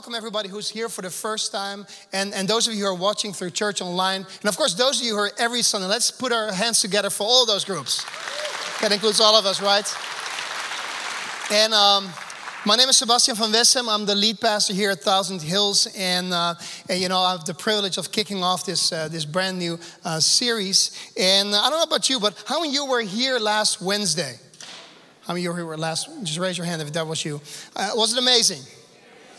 welcome everybody who's here for the first time, and, and those of you who are watching through church online, and of course, those of you who are every Sunday. Let's put our hands together for all those groups. That includes all of us, right? And um, my name is Sebastian van Wessem. I'm the lead pastor here at Thousand Hills, and, uh, and you know I have the privilege of kicking off this uh, this brand new uh, series. And I don't know about you, but how many of you were here last Wednesday? How many of you were here last? Just raise your hand if that was you. Uh, was it amazing?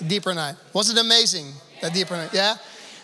Deeper night. Was it amazing? That deeper night. Yeah.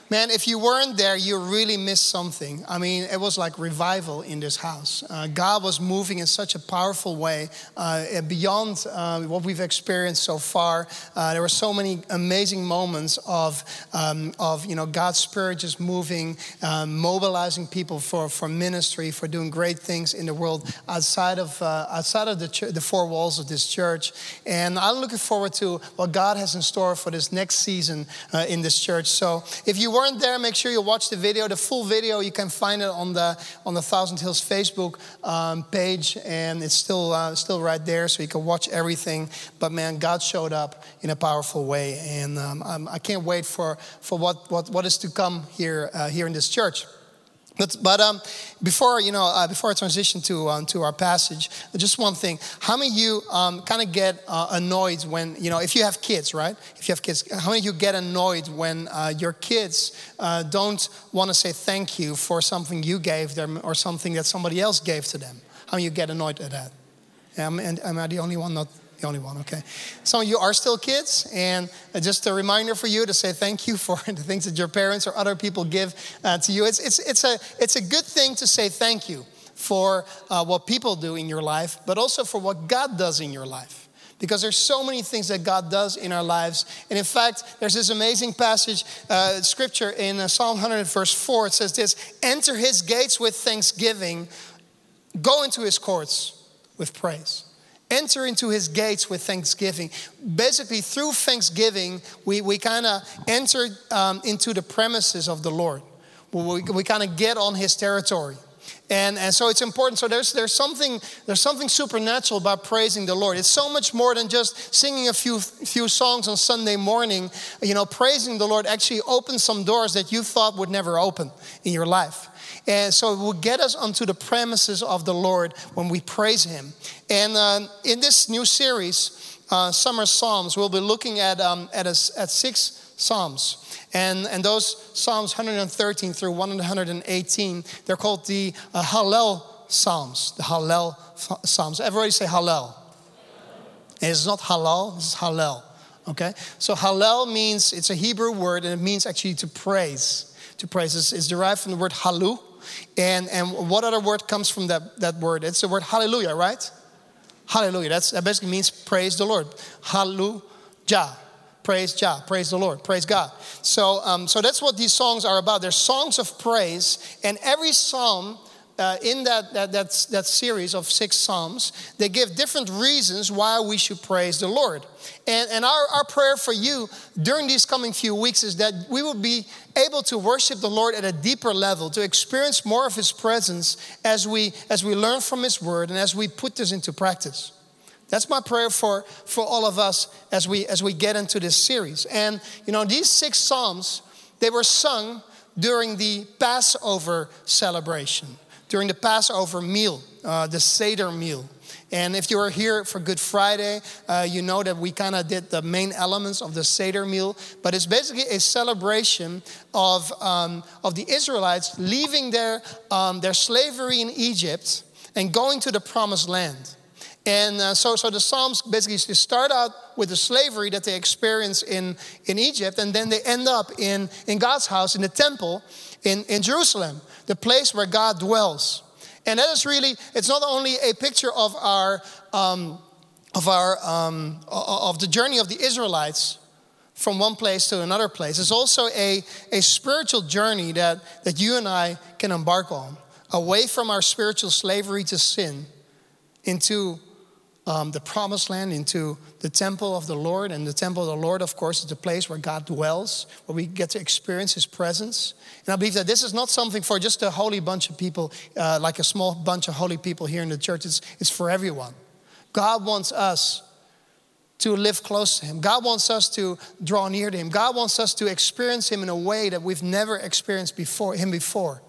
Man, if you weren't there, you really missed something. I mean, it was like revival in this house. Uh, God was moving in such a powerful way uh, beyond uh, what we've experienced so far. Uh, there were so many amazing moments of, um, of you know, God's Spirit just moving, um, mobilizing people for, for ministry, for doing great things in the world outside of, uh, outside of the, ch- the four walls of this church. And I'm looking forward to what God has in store for this next season uh, in this church. So if you weren't there, make sure you watch the video. The full video, you can find it on the on the Thousand Hills Facebook um, page, and it's still uh, still right there, so you can watch everything. But man, God showed up in a powerful way, and um, I can't wait for for what what what is to come here uh, here in this church. But, but um, before you know, uh, before I transition to um, to our passage, just one thing: How many of you um, kind of get uh, annoyed when you know if you have kids, right? If you have kids, how many of you get annoyed when uh, your kids uh, don't want to say thank you for something you gave them or something that somebody else gave to them? How many of you get annoyed at that? Am, am I the only one not the only one, okay. Some of you are still kids, and just a reminder for you to say thank you for the things that your parents or other people give uh, to you. It's, it's, it's, a, it's a good thing to say thank you for uh, what people do in your life, but also for what God does in your life. Because there's so many things that God does in our lives. And in fact, there's this amazing passage, uh, scripture in uh, Psalm 100, verse 4. It says this Enter his gates with thanksgiving, go into his courts with praise. Enter into his gates with thanksgiving. Basically, through thanksgiving, we, we kind of enter um, into the premises of the Lord. We, we kind of get on his territory. And, and so it's important. So there's, there's, something, there's something supernatural about praising the Lord. It's so much more than just singing a few, few songs on Sunday morning. You know, praising the Lord actually opens some doors that you thought would never open in your life. And so it will get us onto the premises of the Lord when we praise Him. And uh, in this new series, uh, Summer Psalms, we'll be looking at, um, at, a, at six Psalms. And, and those Psalms 113 through 118, they're called the uh, Hallel Psalms, the Hallel Psalms. Everybody say Hallel. And it's not halal, it's Hallel. Okay? So Hallel means, it's a Hebrew word, and it means actually to praise. To praise is, is derived from the word halu, and, and what other word comes from that, that word? It's the word hallelujah, right? Hallelujah. That's, that basically means praise the Lord. Hallelujah. Praise Jah. Praise the Lord. Praise God. So, um, so that's what these songs are about. They're songs of praise, and every psalm uh, in that, that, that, that series of six Psalms, they give different reasons why we should praise the Lord. And, and our, our prayer for you during these coming few weeks is that we will be able to worship the Lord at a deeper level, to experience more of His presence as we, as we learn from His Word and as we put this into practice. That's my prayer for, for all of us as we, as we get into this series. And, you know, these six Psalms, they were sung during the Passover celebration during the Passover meal, uh, the Seder meal. And if you are here for Good Friday, uh, you know that we kind of did the main elements of the Seder meal. But it's basically a celebration of, um, of the Israelites leaving their, um, their slavery in Egypt and going to the promised land. And uh, so, so the Psalms basically start out with the slavery that they experience in, in Egypt, and then they end up in, in God's house, in the temple in, in Jerusalem, the place where God dwells. And that is really, it's not only a picture of our, um, of our, um, of the journey of the Israelites from one place to another place. It's also a, a spiritual journey that, that you and I can embark on, away from our spiritual slavery to sin into um, the promised land into the temple of the Lord. And the temple of the Lord, of course, is the place where God dwells, where we get to experience His presence. And I believe that this is not something for just a holy bunch of people, uh, like a small bunch of holy people here in the church. It's, it's for everyone. God wants us to live close to Him. God wants us to draw near to Him. God wants us to experience Him in a way that we've never experienced before Him before.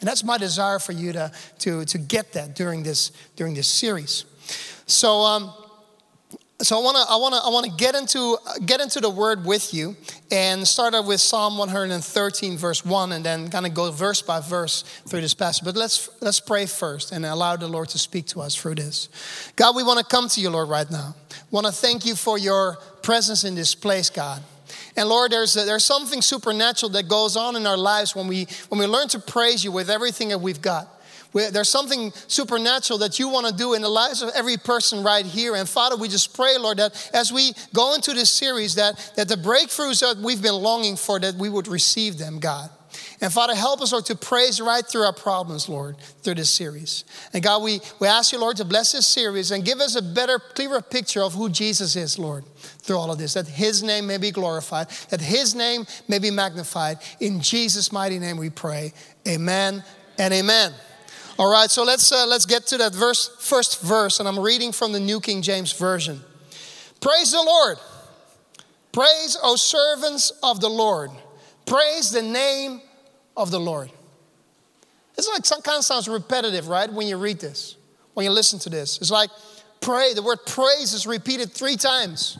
And that's my desire for you to, to, to get that during this, during this series. So, um, so I want to I want to I want to get into get into the word with you and start out with Psalm 113 verse 1 and then kind of go verse by verse through this passage. But let's let's pray first and allow the Lord to speak to us through this. God, we want to come to you, Lord, right now. Want to thank you for your presence in this place, God. And Lord, there's, a, there's something supernatural that goes on in our lives when we, when we learn to praise you with everything that we've got. We, there's something supernatural that you want to do in the lives of every person right here. And Father, we just pray, Lord, that as we go into this series, that, that the breakthroughs that we've been longing for, that we would receive them, God. And Father, help us, Lord, to praise right through our problems, Lord, through this series. And God, we, we ask you, Lord, to bless this series and give us a better, clearer picture of who Jesus is, Lord, through all of this, that his name may be glorified, that his name may be magnified. In Jesus' mighty name we pray. Amen and amen. All right, so let's, uh, let's get to that verse, first verse, and I'm reading from the New King James Version. Praise the Lord. Praise, O servants of the Lord. Praise the name of the Lord. It's like some kind of sounds repetitive, right? When you read this, when you listen to this. It's like pray, the word praise is repeated three times.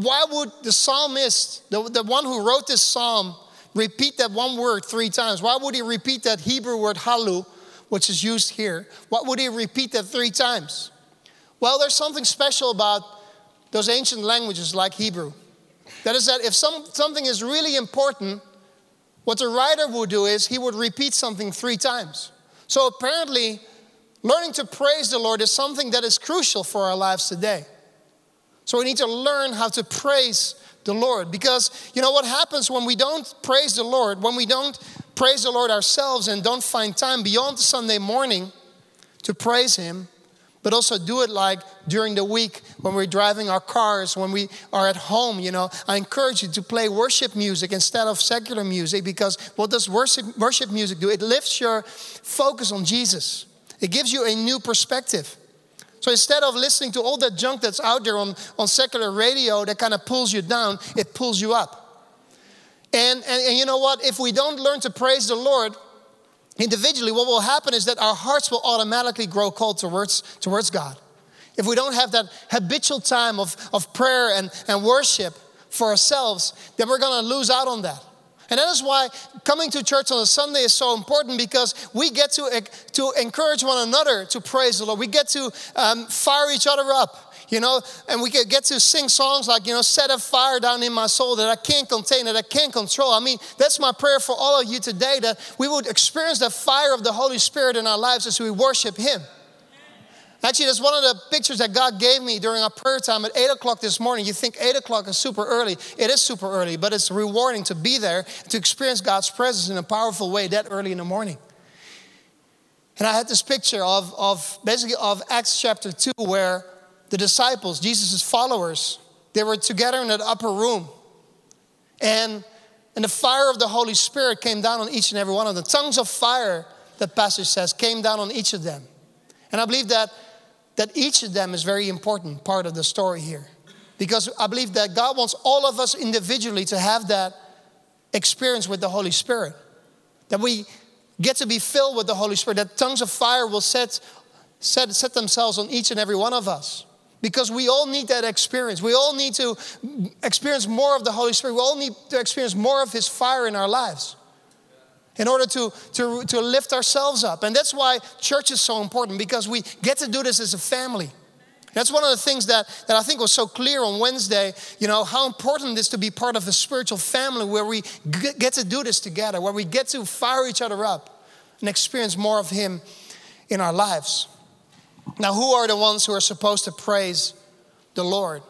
Why would the psalmist, the, the one who wrote this psalm, repeat that one word three times? Why would he repeat that Hebrew word halu, which is used here? Why would he repeat that three times? Well, there's something special about those ancient languages like Hebrew. That is, that if some, something is really important, what the writer would do is he would repeat something three times. So apparently, learning to praise the Lord is something that is crucial for our lives today. So we need to learn how to praise the Lord because you know what happens when we don't praise the Lord, when we don't praise the Lord ourselves and don't find time beyond Sunday morning to praise Him, but also do it like during the week when we're driving our cars, when we are at home. You know, I encourage you to play worship music instead of secular music because what does worship, worship music do? It lifts your focus on Jesus, it gives you a new perspective. So instead of listening to all that junk that's out there on, on secular radio that kind of pulls you down, it pulls you up. And, and, and you know what? If we don't learn to praise the Lord, individually, what will happen is that our hearts will automatically grow cold towards, towards God. If we don't have that habitual time of, of prayer and, and worship for ourselves, then we're gonna lose out on that. And that is why coming to church on a Sunday is so important because we get to, to encourage one another to praise the Lord. We get to um, fire each other up you know, and we get to sing songs like, you know, set a fire down in my soul that I can't contain, that I can't control. I mean, that's my prayer for all of you today that we would experience the fire of the Holy Spirit in our lives as we worship Him. Actually, that's one of the pictures that God gave me during our prayer time at 8 o'clock this morning. You think 8 o'clock is super early. It is super early, but it's rewarding to be there, to experience God's presence in a powerful way that early in the morning. And I had this picture of, of basically of Acts chapter 2 where the disciples, Jesus' followers, they were together in that upper room. And, and the fire of the Holy Spirit came down on each and every one of them. Tongues of fire, the passage says, came down on each of them. And I believe that, that each of them is very important part of the story here. Because I believe that God wants all of us individually to have that experience with the Holy Spirit. That we get to be filled with the Holy Spirit, that tongues of fire will set, set, set themselves on each and every one of us because we all need that experience. We all need to experience more of the Holy Spirit. We all need to experience more of His fire in our lives in order to, to, to lift ourselves up. And that's why church is so important because we get to do this as a family. That's one of the things that, that I think was so clear on Wednesday, you know, how important it is to be part of a spiritual family where we get to do this together, where we get to fire each other up and experience more of Him in our lives. Now, who are the ones who are supposed to praise the Lord?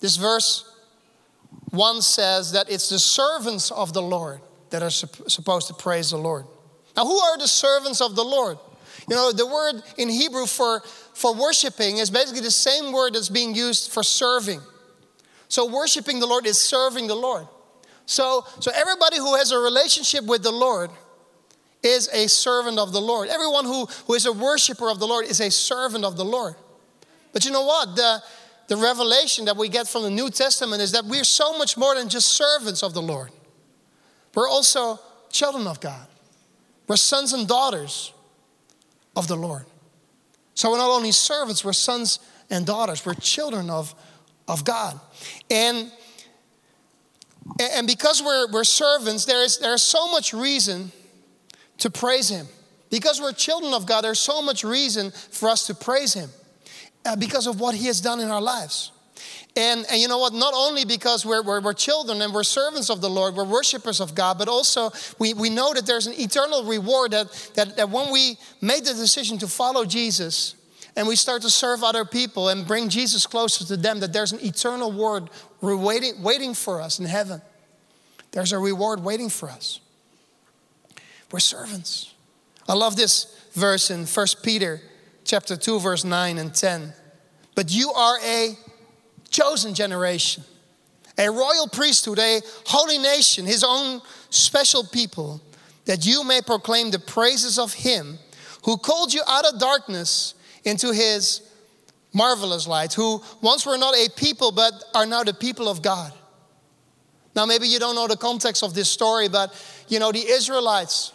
This verse 1 says that it's the servants of the Lord that are supposed to praise the Lord. Now, who are the servants of the Lord? You know, the word in Hebrew for, for worshiping is basically the same word that's being used for serving. So, worshiping the Lord is serving the Lord. So, so everybody who has a relationship with the Lord is a servant of the Lord. Everyone who, who is a worshiper of the Lord is a servant of the Lord. But you know what? The, the revelation that we get from the New Testament is that we're so much more than just servants of the Lord. We're also children of God. We're sons and daughters of the Lord. So we're not only servants, we're sons and daughters. We're children of, of God. And, and because we're, we're servants, there is, there is so much reason to praise Him. Because we're children of God, there's so much reason for us to praise Him uh, because of what He has done in our lives. And, and you know what? Not only because we're, we're, we're, children and we're servants of the Lord, we're worshipers of God, but also we, we know that there's an eternal reward that, that, that when we made the decision to follow Jesus and we start to serve other people and bring Jesus closer to them, that there's an eternal reward waiting, waiting for us in heaven. There's a reward waiting for us. We're servants. I love this verse in 1 Peter chapter 2, verse 9 and 10. But you are a chosen generation, a royal priesthood, a holy nation, his own special people, that you may proclaim the praises of him who called you out of darkness into his marvelous light, who once were not a people but are now the people of God. Now, maybe you don't know the context of this story, but you know, the Israelites,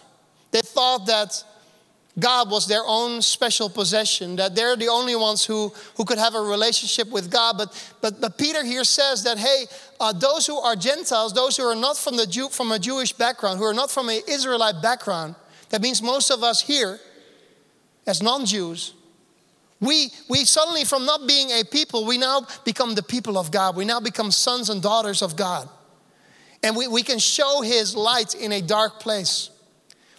they thought that God was their own special possession, that they're the only ones who, who could have a relationship with God. But, but, but Peter here says that, hey, uh, those who are Gentiles, those who are not from, the Jew, from a Jewish background, who are not from an Israelite background, that means most of us here, as non Jews, we, we suddenly, from not being a people, we now become the people of God. We now become sons and daughters of God. And we, we can show His light in a dark place.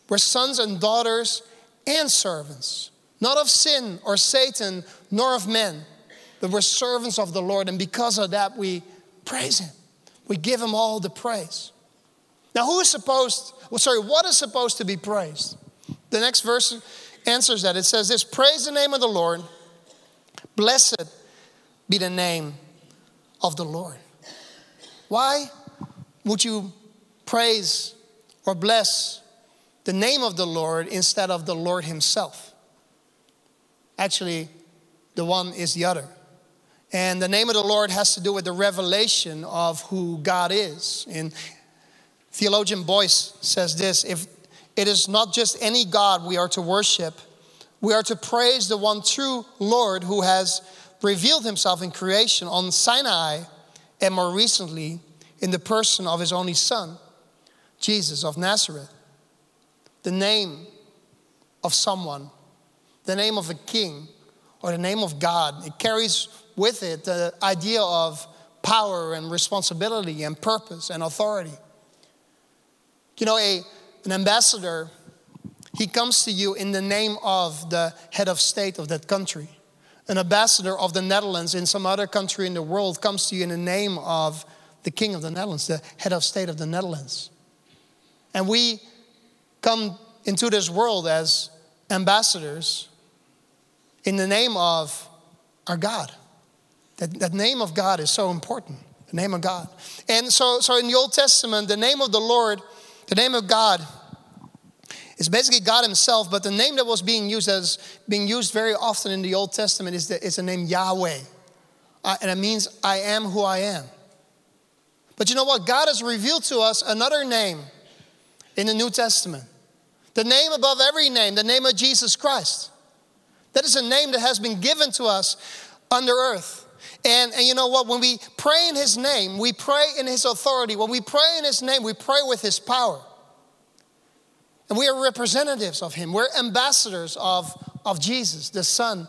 We're sons and daughters and servants, not of sin or Satan, nor of men, but we're servants of the Lord. And because of that, we praise Him. We give Him all the praise. Now, who is supposed, well, sorry, what is supposed to be praised? The next verse answers that. It says this Praise the name of the Lord, blessed be the name of the Lord. Why would you praise or bless the name of the Lord instead of the Lord Himself. Actually, the one is the other. And the name of the Lord has to do with the revelation of who God is. And theologian Boice says this if it is not just any God we are to worship, we are to praise the one true Lord who has revealed himself in creation on Sinai and more recently in the person of his only Son, Jesus of Nazareth the name of someone, the name of a king, or the name of God, it carries with it the idea of power and responsibility and purpose and authority. You know, a, an ambassador, he comes to you in the name of the head of state of that country. An ambassador of the Netherlands in some other country in the world comes to you in the name of the king of the Netherlands, the head of state of the Netherlands. And we come into this world as ambassadors in the name of our God. That, that name of God is so important, the name of God. And so, so in the Old Testament, the name of the Lord, the name of God, is basically God Himself, but the name that was being used as being used very often in the Old Testament is the, is the name Yahweh. Uh, and it means I am who I am. But you know what? God has revealed to us another name in the New Testament. The name above every name, the name of Jesus Christ. That is a name that has been given to us under earth. And, and you know what? When we pray in His name, we pray in His authority. When we pray in His name, we pray with His power. And we are representatives of Him. We're ambassadors of, of Jesus, the Son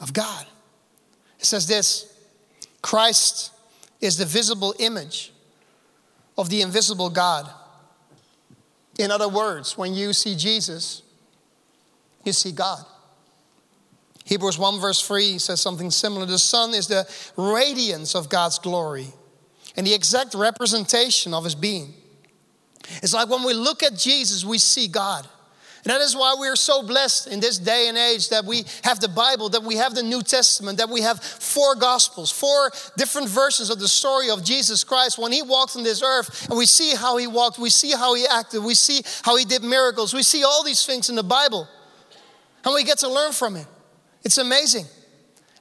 of God. It says this Christ is the visible image of the invisible God. In other words, when you see Jesus, you see God. Hebrews 1 verse 3 says something similar. The Son is the radiance of God's glory and the exact representation of his being. It's like when we look at Jesus, we see God. And that is why we're so blessed in this day and age that we have the Bible, that we have the New Testament, that we have four Gospels, four different versions of the story of Jesus Christ when He walked on this earth. And we see how He walked, we see how He acted, we see how He did miracles, we see all these things in the Bible. And we get to learn from it. It's amazing.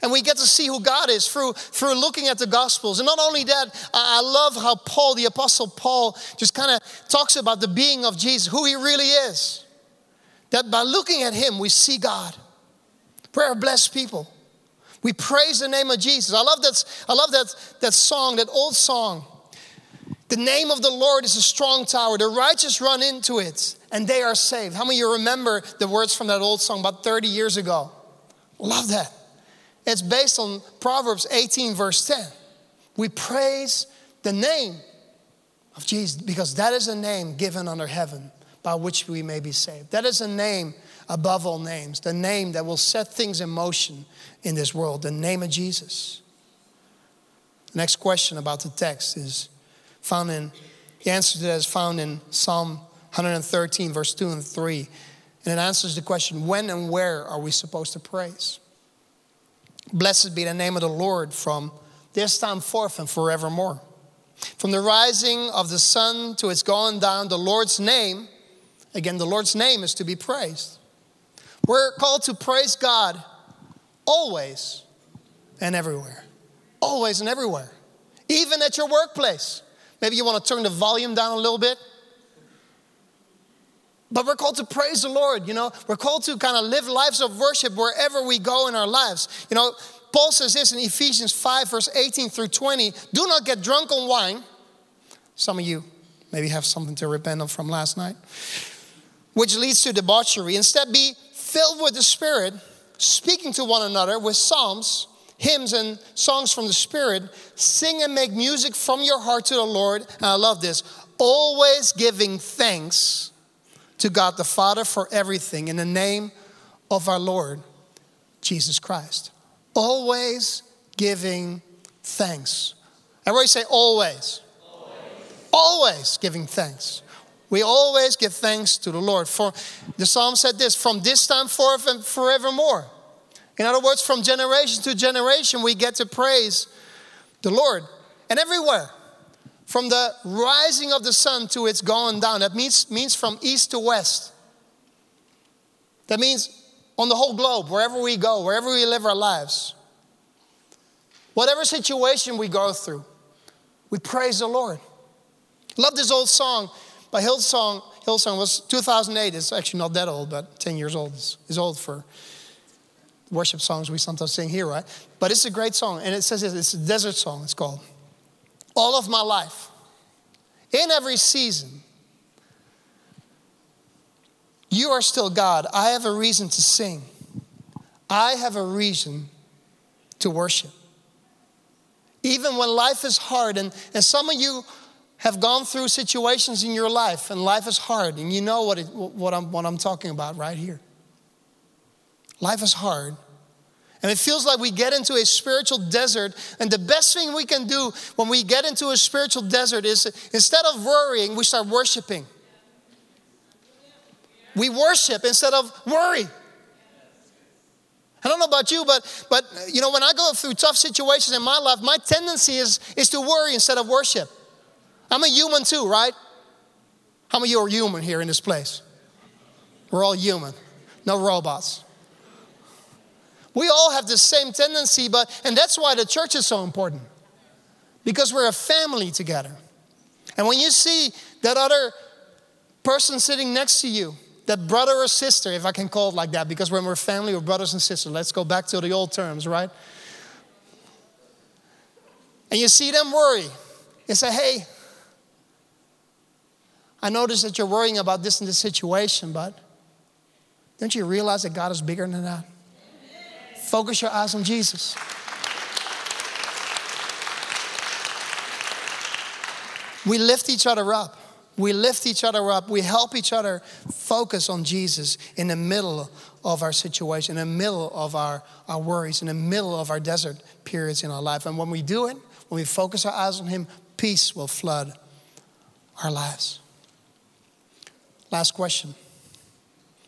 And we get to see who God is through, through looking at the Gospels. And not only that, I, I love how Paul, the Apostle Paul, just kind of talks about the being of Jesus, who he really is. That by looking at him, we see God. We're blessed people. We praise the name of Jesus. I love that, I love that, that song, that old song. The name of the Lord is a strong tower. The righteous run into it and they are saved. How many of you remember the words from that old song about 30 years ago? Love that. It's based on Proverbs 18, verse 10. We praise the name of Jesus because that is a name given under heaven by which we may be saved. That is a name above all names, the name that will set things in motion in this world, the name of Jesus. The next question about the text is found in, the answer to that is found in Psalm 113, verse 2 and 3. And it answers the question when and where are we supposed to praise? Blessed be the name of the Lord from this time forth and forevermore. From the rising of the sun to its going down, the Lord's name, again, the Lord's name is to be praised. We're called to praise God always and everywhere. Always and everywhere. Even at your workplace. Maybe you want to turn the volume down a little bit. But we're called to praise the Lord, you know. We're called to kind of live lives of worship wherever we go in our lives. You know, Paul says this in Ephesians 5, verse 18 through 20 do not get drunk on wine. Some of you maybe have something to repent of from last night, which leads to debauchery. Instead, be filled with the Spirit, speaking to one another with psalms, hymns, and songs from the Spirit. Sing and make music from your heart to the Lord. And I love this always giving thanks to God the Father for everything in the name of our Lord Jesus Christ. Always giving thanks. Everybody say always. Always, always giving thanks. We always give thanks to the Lord. For the psalm said this from this time forth and forevermore. In other words, from generation to generation, we get to praise the Lord. And everywhere from the rising of the sun to its going down. That means, means from east to west. That means on the whole globe, wherever we go, wherever we live our lives. Whatever situation we go through, we praise the Lord. Love this old song by Hillsong. Hillsong was 2008. It's actually not that old, but 10 years old. It's old for worship songs we sometimes sing here, right? But it's a great song, and it says it's a desert song, it's called all of my life, in every season, you are still God. I have a reason to sing. I have a reason to worship. Even when life is hard, and, and some of you have gone through situations in your life, and life is hard, and you know what, it, what, I'm, what I'm talking about right here. Life is hard. And it feels like we get into a spiritual desert. And the best thing we can do when we get into a spiritual desert is instead of worrying, we start worshiping. We worship instead of worry. I don't know about you, but but you know, when I go through tough situations in my life, my tendency is, is to worry instead of worship. I'm a human too, right? How many of you are human here in this place? We're all human, no robots. We all have the same tendency, but, and that's why the church is so important. Because we're a family together. And when you see that other person sitting next to you, that brother or sister, if I can call it like that, because when we're family, we're brothers and sisters. Let's go back to the old terms, right? And you see them worry. You say, hey, I notice that you're worrying about this and this situation, but don't you realize that God is bigger than that? Focus your eyes on Jesus. We lift each other up. We lift each other up. We help each other focus on Jesus in the middle of our situation, in the middle of our, our worries, in the middle of our desert periods in our life. And when we do it, when we focus our eyes on Him, peace will flood our lives. Last question.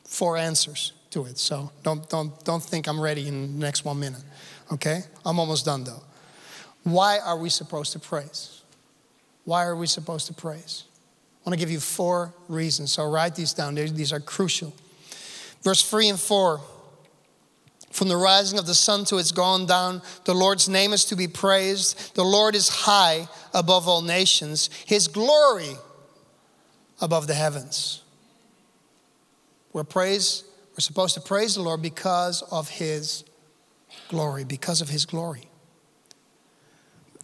Four answers to it. So don't, don't, don't think I'm ready in the next one minute. Okay? I'm almost done though. Why are we supposed to praise? Why are we supposed to praise? I want to give you four reasons. So write these down. These are crucial. Verse 3 and 4. from the rising of the sun to its going down. The Lord's name is to be praised. The Lord is high above all nations, his glory above the heavens. We're praise, we're supposed to praise the Lord because of his glory, because of his glory.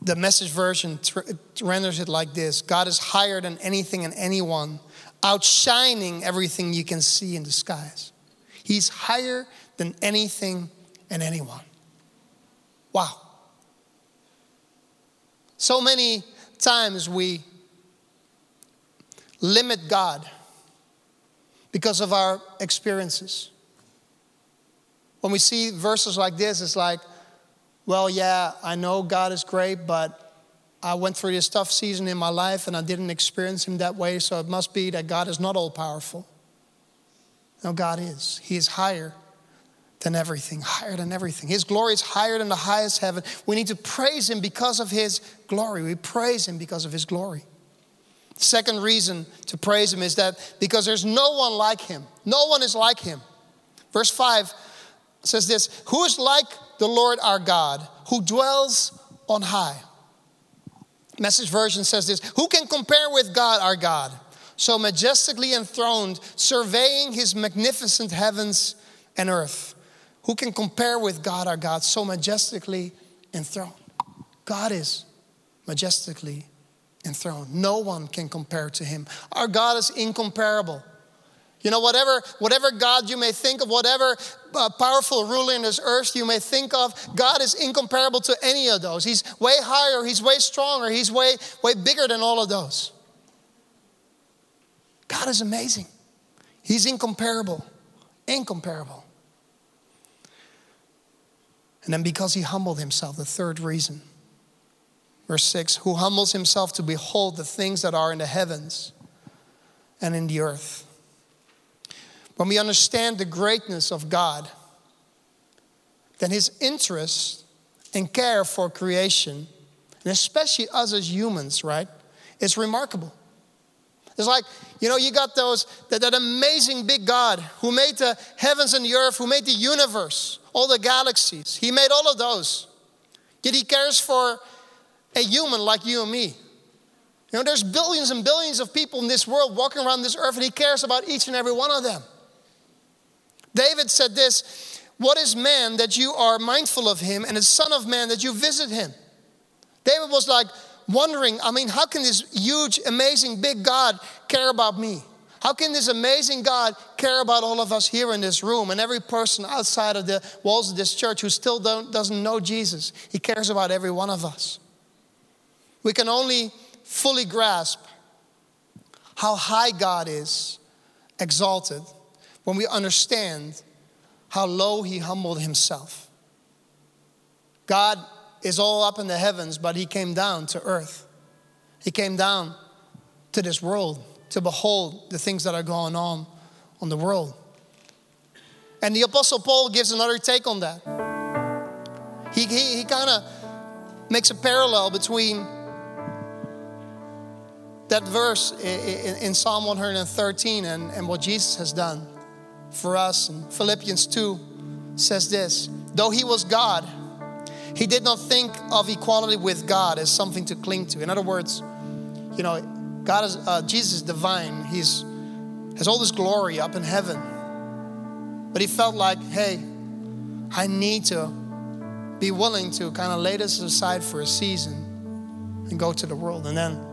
The message version renders it like this God is higher than anything and anyone, outshining everything you can see in the skies. He's higher than anything and anyone. Wow. So many times we limit God because of our experiences. When we see verses like this, it's like, well, yeah, I know God is great, but I went through this tough season in my life and I didn't experience Him that way, so it must be that God is not all powerful. No, God is. He is higher than everything, higher than everything. His glory is higher than the highest heaven. We need to praise Him because of His glory. We praise Him because of His glory. Second reason to praise Him is that because there's no one like Him, no one is like Him. Verse 5 says this Who is like the Lord our God, who dwells on high? Message version says this Who can compare with God our God? So majestically enthroned, surveying his magnificent heavens and earth. Who can compare with God our God so majestically enthroned? God is majestically enthroned. No one can compare to him. Our God is incomparable. You know, whatever, whatever God you may think of, whatever uh, powerful ruler in this earth you may think of, God is incomparable to any of those. He's way higher, He's way stronger, He's way, way bigger than all of those. God is amazing. He's incomparable. Incomparable. And then because he humbled himself, the third reason. Verse 6 Who humbles himself to behold the things that are in the heavens and in the earth. When we understand the greatness of God, then his interest and care for creation, and especially us as humans, right, is remarkable. It's like, you know, you got those, that, that amazing big God who made the heavens and the earth, who made the universe, all the galaxies. He made all of those. Yet he cares for a human like you and me. You know, there's billions and billions of people in this world walking around this earth, and he cares about each and every one of them. David said this What is man that you are mindful of him, and the Son of Man that you visit him? David was like wondering, I mean, how can this huge, amazing, big God care about me? How can this amazing God care about all of us here in this room and every person outside of the walls of this church who still don't doesn't know Jesus? He cares about every one of us. We can only fully grasp how high God is, exalted, when we understand how low he humbled himself. God is all up in the heavens, but he came down to earth. He came down to this world to behold the things that are going on on the world. And the Apostle Paul gives another take on that. He, he, he kind of makes a parallel between that verse in, Psalm 113 and, and what Jesus has done for us. And Philippians 2 says this Though he was God, he did not think of equality with God as something to cling to. In other words, you know, God is uh, Jesus is divine. He's has all this glory up in heaven. But he felt like, hey, I need to be willing to kind of lay this aside for a season and go to the world. And then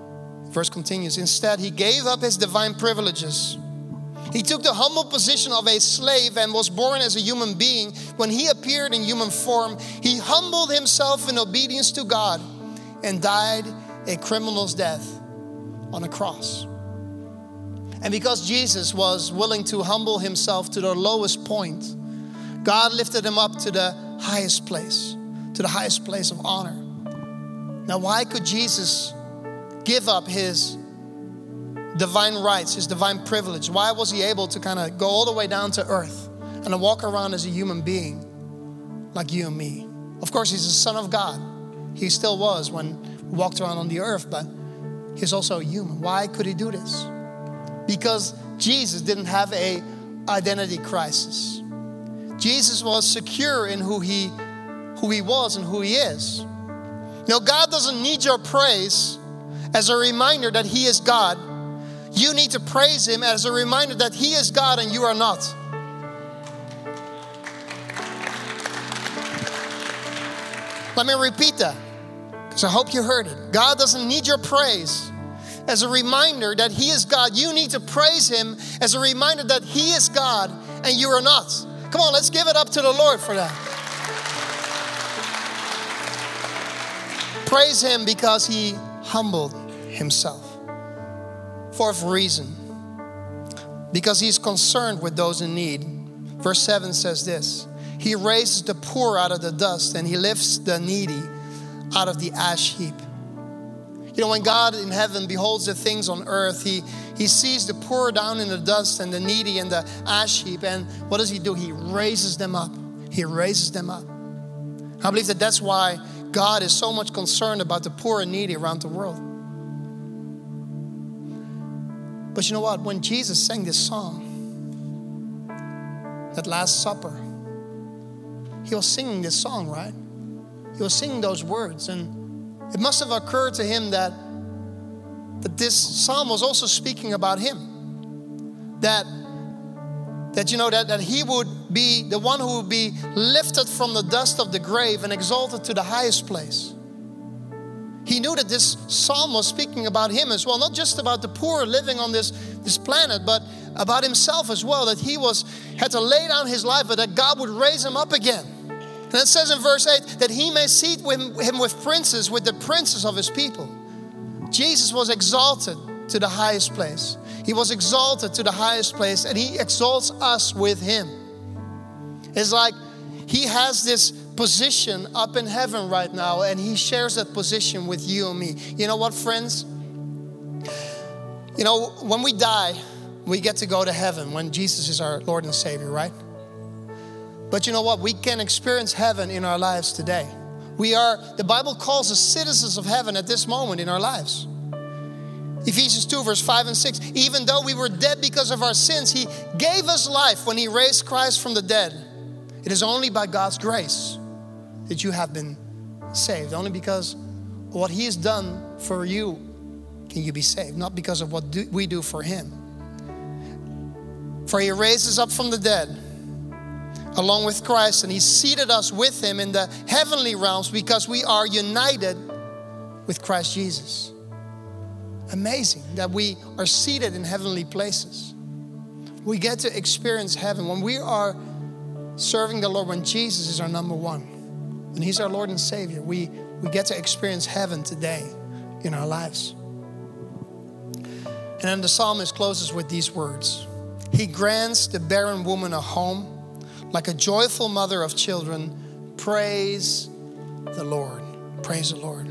verse continues. Instead, he gave up his divine privileges he took the humble position of a slave and was born as a human being. When he appeared in human form, he humbled himself in obedience to God and died a criminal's death on a cross. And because Jesus was willing to humble himself to the lowest point, God lifted him up to the highest place, to the highest place of honor. Now, why could Jesus give up his divine rights, his divine privilege. Why was he able to kind of go all the way down to earth and to walk around as a human being like you and me? Of course, he's the Son of God. He still was when he walked around on the earth, but he's also a human. Why could he do this? Because Jesus didn't have a identity crisis. Jesus was secure in who he, who he was and who he is. Now, God doesn't need your praise as a reminder that He is God. You need to praise Him as a reminder that He is God and you are not. Let me repeat that because I hope you heard it. God doesn't need your praise as a reminder that He is God. You need to praise Him as a reminder that He is God and you are not. Come on, let's give it up to the Lord for that. Praise Him because He humbled Himself. Fourth reason, because He's concerned with those in need. Verse 7 says this he raises the poor out of the dust and he lifts the needy out of the ash heap. You know, when God in heaven beholds the things on earth, he, he sees the poor down in the dust and the needy in the ash heap. And what does he do? He raises them up. He raises them up. I believe that that's why God is so much concerned about the poor and needy around the world. But you know what? When Jesus sang this song, that Last Supper, he was singing this song, right? He was singing those words. And it must have occurred to him that, that this psalm was also speaking about him. That, that you know, that, that he would be the one who will be lifted from the dust of the grave and exalted to the highest place. He knew that this psalm was speaking about him as well, not just about the poor living on this, this planet, but about himself as well, that he was had to lay down his life, but that God would raise him up again. And it says in verse 8 that he may seat him with princes, with the princes of his people. Jesus was exalted to the highest place. He was exalted to the highest place, and he exalts us with him. It's like he has this position up in heaven right now, and he shares that position with you and me. You know what, friends? You know, when we die, we get to go to heaven when Jesus is our Lord and Savior, right? But you know what? We can experience heaven in our lives today. We are, the Bible calls us citizens of heaven at this moment in our lives. Ephesians 2, verse 5 and 6. Even though we were dead because of our sins, He gave us life when He raised Christ from the dead. It is only by God's grace that you have been saved. Only because what He has done for you can you be saved, not because of what do, we do for Him. For He raises up from the dead along with Christ, and He seated us with Him in the heavenly realms because we are united with Christ Jesus. Amazing that we are seated in heavenly places. We get to experience heaven when we are serving the Lord, when Jesus is our number one, when He's our Lord and Savior. We, we get to experience heaven today in our lives. And then the psalmist closes with these words He grants the barren woman a home like a joyful mother of children, praise the Lord. Praise the Lord.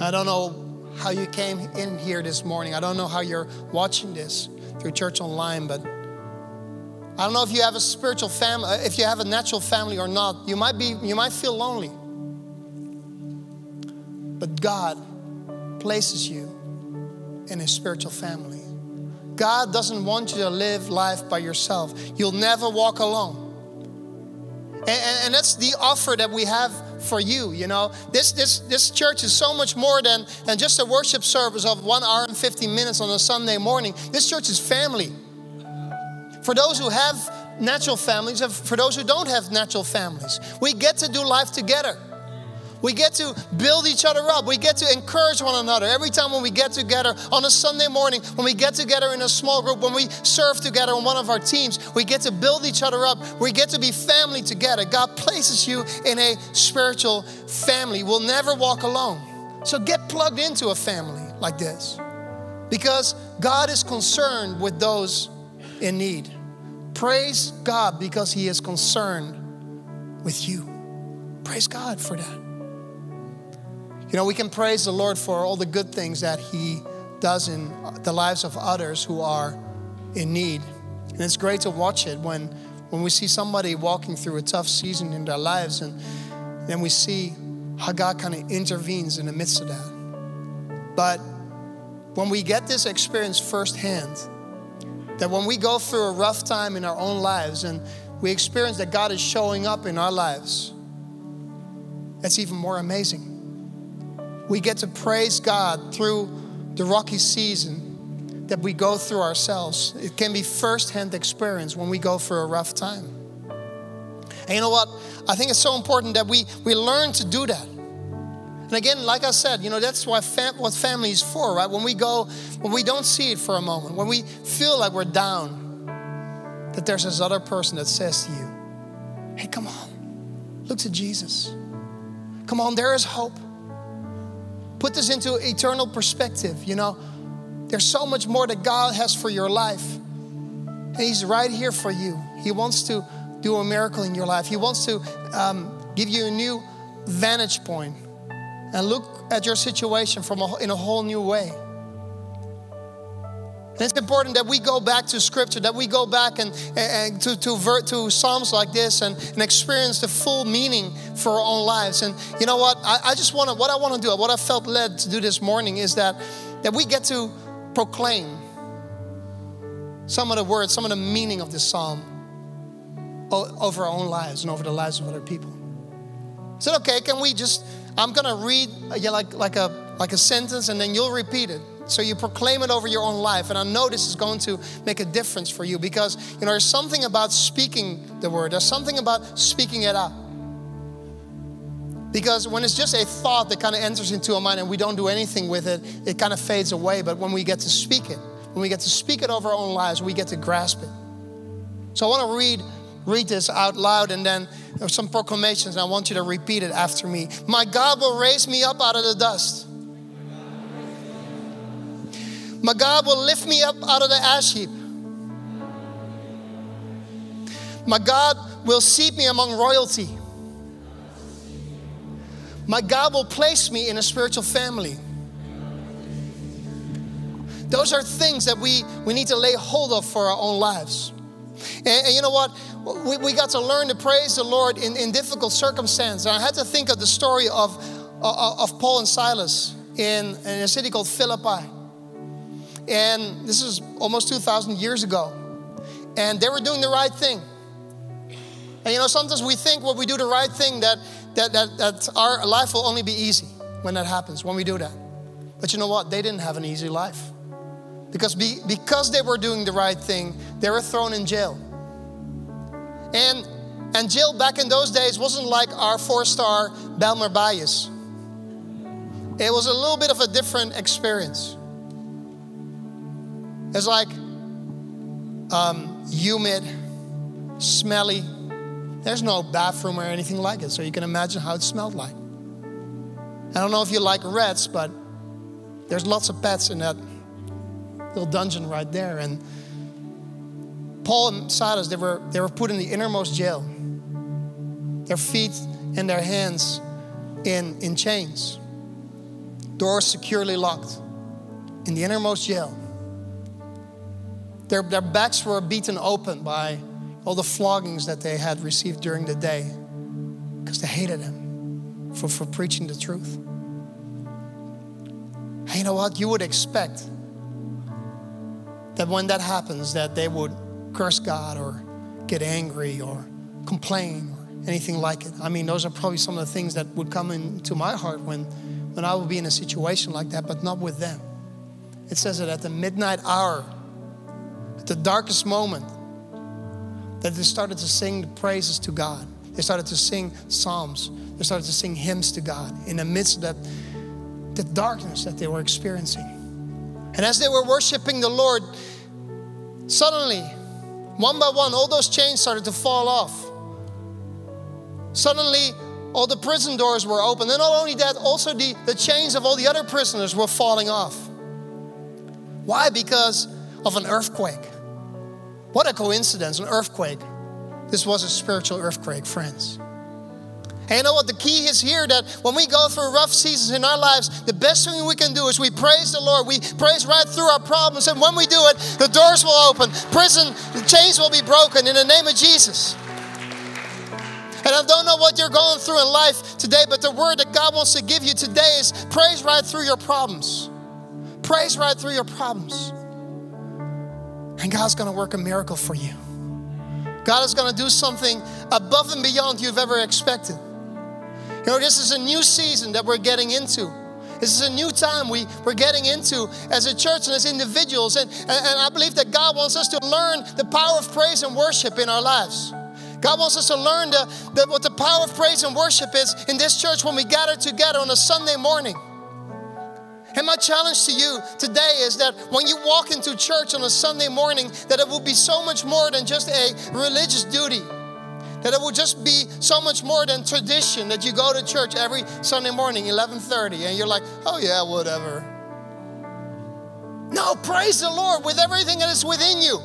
I don't know how you came in here this morning. I don't know how you're watching this through church online, but I don't know if you have a spiritual family, uh, if you have a natural family or not. You might be, you might feel lonely. But God places you in a spiritual family. God doesn't want you to live life by yourself. You'll never walk alone. And, and, and, that's the offer that we have for you. You know, this this this church is so much more than than just a worship service of one hour and 50 minutes on a Sunday morning. This church is family. For those who have natural families, for those who don't have natural families, we get to do life together. We get to build each other up. We get to encourage one another. Every time when we get together on a Sunday morning, when we get together in a small group, when we serve together on one of our teams, we get to build each other up. We get to be family together. God places you in a spiritual family. We'll never walk alone. So get plugged into a family like this because God is concerned with those in need. Praise God because He is concerned with you. Praise God for that. You know, we can praise the Lord for all the good things that He does in the lives of others who are in need. And it's great to watch it when, when we see somebody walking through a tough season in their lives and then we see how God kind of intervenes in the midst of that. But when we get this experience firsthand, that when we go through a rough time in our own lives and we experience that God is showing up in our lives, that's even more amazing. We get to praise God through the rocky season that we go through ourselves. It can be firsthand experience when we go through a rough time. And you know what? I think it's so important that we, we learn to do that. And again, like I said, you know, that's why fam- what family is for, right? When we go, when we don't see it for a moment, when we feel like we're down, that there's this other person that says to you, hey, come on, look to Jesus. Come on, there is hope. Put this into eternal perspective, you know. There's so much more that God has for your life. And He's right here for you. He wants to do a miracle in your life, He wants to um, give you a new vantage point and look at your situation from a, in a whole new way. And it's important that we go back to scripture, that we go back and, and to, to, to Psalms like this and, and experience the full meaning for our own lives. And you know what? I, I just want to, what I want to do, what I felt led to do this morning is that, that we get to proclaim some of the words, some of the meaning of this psalm over our own lives and over the lives of other people. Is it okay? Can we just, I'm going to read uh, yeah, like, like, a, like a sentence and then you'll repeat it. So you proclaim it over your own life. And I know this is going to make a difference for you because, you know, there's something about speaking the word, there's something about speaking it out. Because when it's just a thought that kind of enters into our mind and we don't do anything with it, it kind of fades away. But when we get to speak it, when we get to speak it over our own lives, we get to grasp it. So I want to read read this out loud and then some proclamations. I want you to repeat it after me. My God will raise me up out of the dust. My God will lift me up out of the ash heap. My God will seat me among royalty. My God will place me in a spiritual family. Those are things that we, we need to lay hold of for our own lives. And, and you know what? We, we got to learn to praise the Lord in, in difficult circumstances. And I had to think of the story of, of, of Paul and Silas in, in a city called Philippi. And this is almost 2,000 years ago. And they were doing the right thing. And you know, sometimes we think when we do the right thing that, that, that, that our life will only be easy when that happens, when we do that. But you know what? They didn't have an easy life. Because, be, because they were doing the right thing, they were thrown in jail. And, and jail back in those days wasn't like our four star Belmar Bayous. It was a little bit of a different experience. It's like um, humid, smelly. There's no bathroom or anything like it, so you can imagine how it smelled like. I don't know if you like rats, but there's lots of pets in that little dungeon right there. And Paul and Silas, they were, they were put in the innermost jail, their feet and their hands in, in chains, doors securely locked in the innermost jail. Their, their backs were beaten open by all the floggings that they had received during the day because they hated him for, for preaching the truth. And you know what? You would expect that when that happens, that they would curse God or get angry or complain or anything like it. I mean, those are probably some of the things that would come into my heart when, when I would be in a situation like that, but not with them. It says that at the midnight hour, at the darkest moment, that they started to sing the praises to God. They started to sing psalms. They started to sing hymns to God in the midst of that, the darkness that they were experiencing. And as they were worshiping the Lord, suddenly, one by one, all those chains started to fall off. Suddenly, all the prison doors were open. And not only that, also the, the chains of all the other prisoners were falling off. Why? Because of an earthquake. What a coincidence, an earthquake. This was a spiritual earthquake, friends. And you know what? The key is here that when we go through rough seasons in our lives, the best thing we can do is we praise the Lord. We praise right through our problems. And when we do it, the doors will open, prison, the chains will be broken in the name of Jesus. And I don't know what you're going through in life today, but the word that God wants to give you today is praise right through your problems. Praise right through your problems. And God's going to work a miracle for you. God is going to do something above and beyond you've ever expected. You know, this is a new season that we're getting into. This is a new time we, we're getting into as a church and as individuals. And, and, and I believe that God wants us to learn the power of praise and worship in our lives. God wants us to learn the, the, what the power of praise and worship is in this church when we gather together on a Sunday morning. And my challenge to you today is that when you walk into church on a Sunday morning, that it will be so much more than just a religious duty. That it will just be so much more than tradition that you go to church every Sunday morning, 11:30, and you're like, oh yeah, whatever. No, praise the Lord with everything that is within you.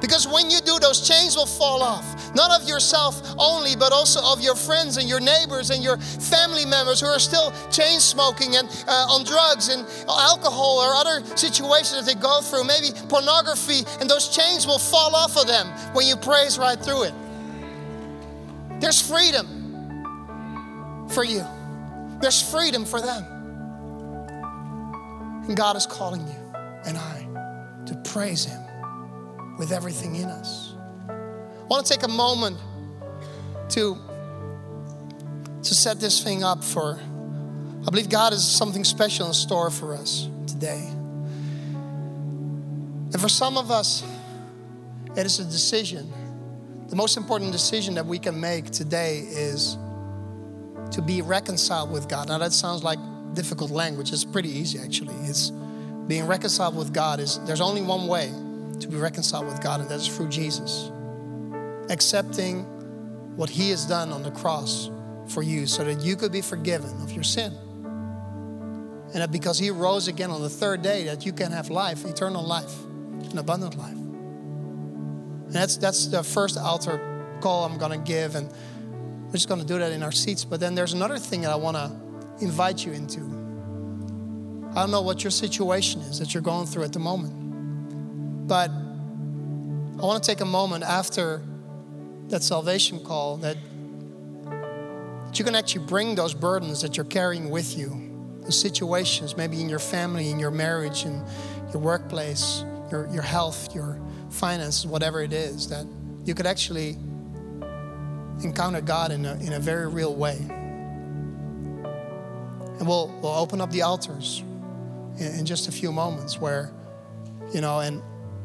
Because when you do, those chains will fall off. Not of yourself only, but also of your friends and your neighbors and your family members who are still chain smoking and uh, on drugs and alcohol or other situations that they go through, maybe pornography, and those chains will fall off of them when you praise right through it. There's freedom for you, there's freedom for them. And God is calling you and I to praise Him with everything in us. I want to take a moment to, to set this thing up for, I believe God has something special in store for us today. And for some of us, it is a decision. The most important decision that we can make today is to be reconciled with God. Now, that sounds like difficult language. It's pretty easy, actually. It's being reconciled with God is there's only one way to be reconciled with God, and that is through Jesus. Accepting what He has done on the cross for you so that you could be forgiven of your sin. And that because He rose again on the third day, that you can have life, eternal life, an abundant life. And that's, that's the first altar call I'm going to give. And we're just going to do that in our seats. But then there's another thing that I want to invite you into. I don't know what your situation is that you're going through at the moment. But I want to take a moment after that salvation call that, you can actually bring those burdens that you're carrying with you, the situations, maybe in your family, in your marriage, in your workplace, your, your health, your finances, whatever it is, that you could actually encounter God in a, in a very real way. And we'll, we'll open up the altars in, in just a few moments where, you know, and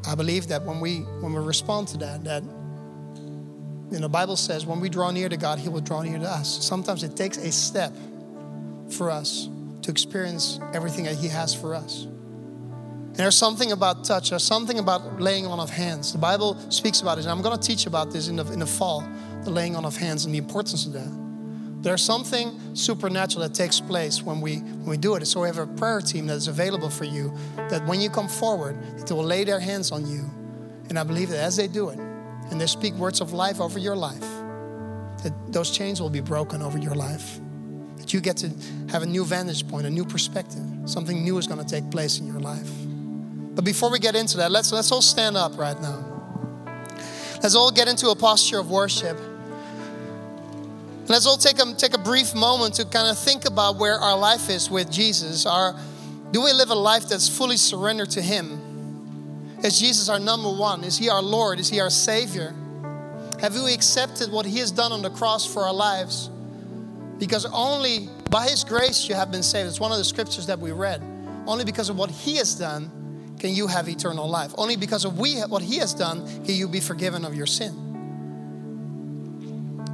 I believe that when we when we respond to that, that you know, the Bible says when we draw near to God, He will draw near to us. Sometimes it takes a step for us to experience everything that He has for us. There's something about touch, there's something about laying on of hands. The Bible speaks about it, and I'm going to teach about this in the, in the fall, the laying on of hands and the importance of that. There's something supernatural that takes place when we when we do it. So we have a prayer team that is available for you. That when you come forward, they will lay their hands on you, and I believe that as they do it, and they speak words of life over your life, that those chains will be broken over your life. That you get to have a new vantage point, a new perspective. Something new is going to take place in your life. But before we get into that, let's let's all stand up right now. Let's all get into a posture of worship. Let's all take a, take a brief moment to kind of think about where our life is with Jesus. Our, do we live a life that's fully surrendered to Him? Is Jesus our number one? Is He our Lord? Is He our Savior? Have we accepted what He has done on the cross for our lives? Because only by His grace you have been saved. It's one of the scriptures that we read. Only because of what He has done can you have eternal life. Only because of we, what He has done can you be forgiven of your sin.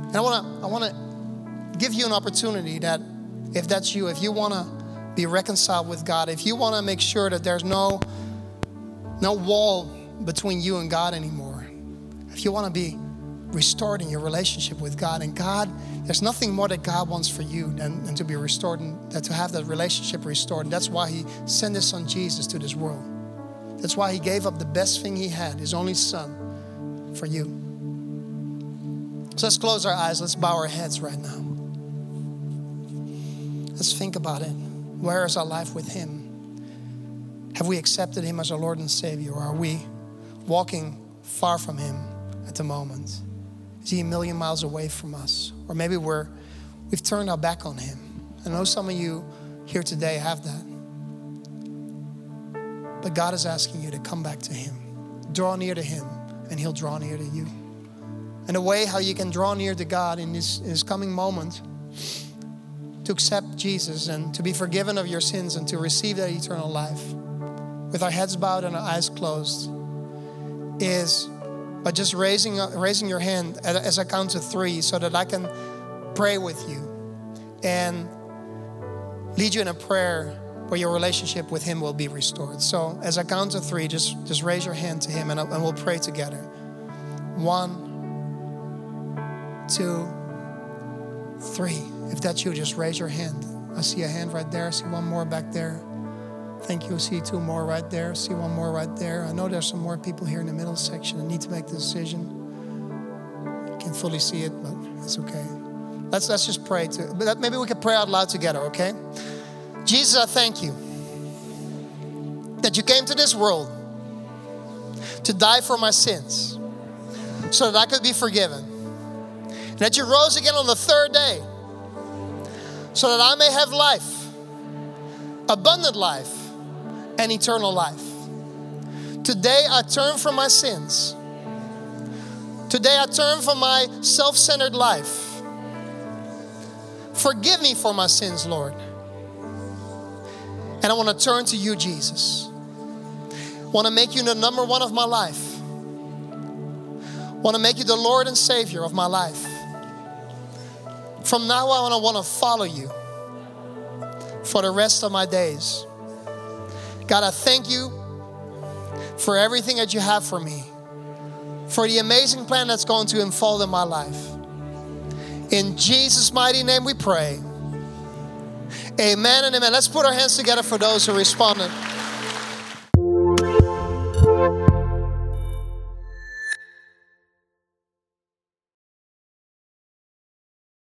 And I want to I want to give you an opportunity that if that's you, if you want to be reconciled with God, if you want to make sure that there's no no wall between you and God anymore, if you want to be restored in your relationship with God and God, there's nothing more that God wants for you than, than to be restored and to have that relationship restored. And that's why He sent His Son Jesus to this world. That's why He gave up the best thing He had, His only Son, for you. So let's close our eyes. Let's bow our heads right now. Let's think about it. Where is our life with Him? Have we accepted Him as our Lord and Savior, or are we walking far from Him at the moment? Is He a million miles away from us? Or maybe we're, we've turned our back on Him. I know some of you here today have that. But God is asking you to come back to Him. Draw near to Him, and He'll draw near to you. and a way how you can draw near to God in this, in this coming moment to accept Jesus and to be forgiven of your sins and to receive that eternal life with our heads bowed and our eyes closed is by just raising, raising your hand as I count to three so that I can pray with you and lead you in a prayer where your relationship with Him will be restored. So, as I count to three, just, just raise your hand to Him and, and we'll pray together. One, two, three. If that's you, just raise your hand. I see a hand right there. I see one more back there. Thank you. I see two more right there. I see one more right there. I know there's some more people here in the middle section that need to make the decision. I can't fully see it, but it's okay. Let's, let's just pray. To, maybe we could pray out loud together, okay? Jesus, I thank you that you came to this world to die for my sins so that I could be forgiven. That you rose again on the third day so that I may have life, abundant life, and eternal life. Today I turn from my sins. Today I turn from my self centered life. Forgive me for my sins, Lord. And I want to turn to you, Jesus. I Want to make you the number one of my life. I Want to make you the Lord and Savior of my life. From now on, I want to follow you for the rest of my days. God, I thank you for everything that you have for me, for the amazing plan that's going to unfold in my life. In Jesus' mighty name we pray. Amen and amen. Let's put our hands together for those who responded.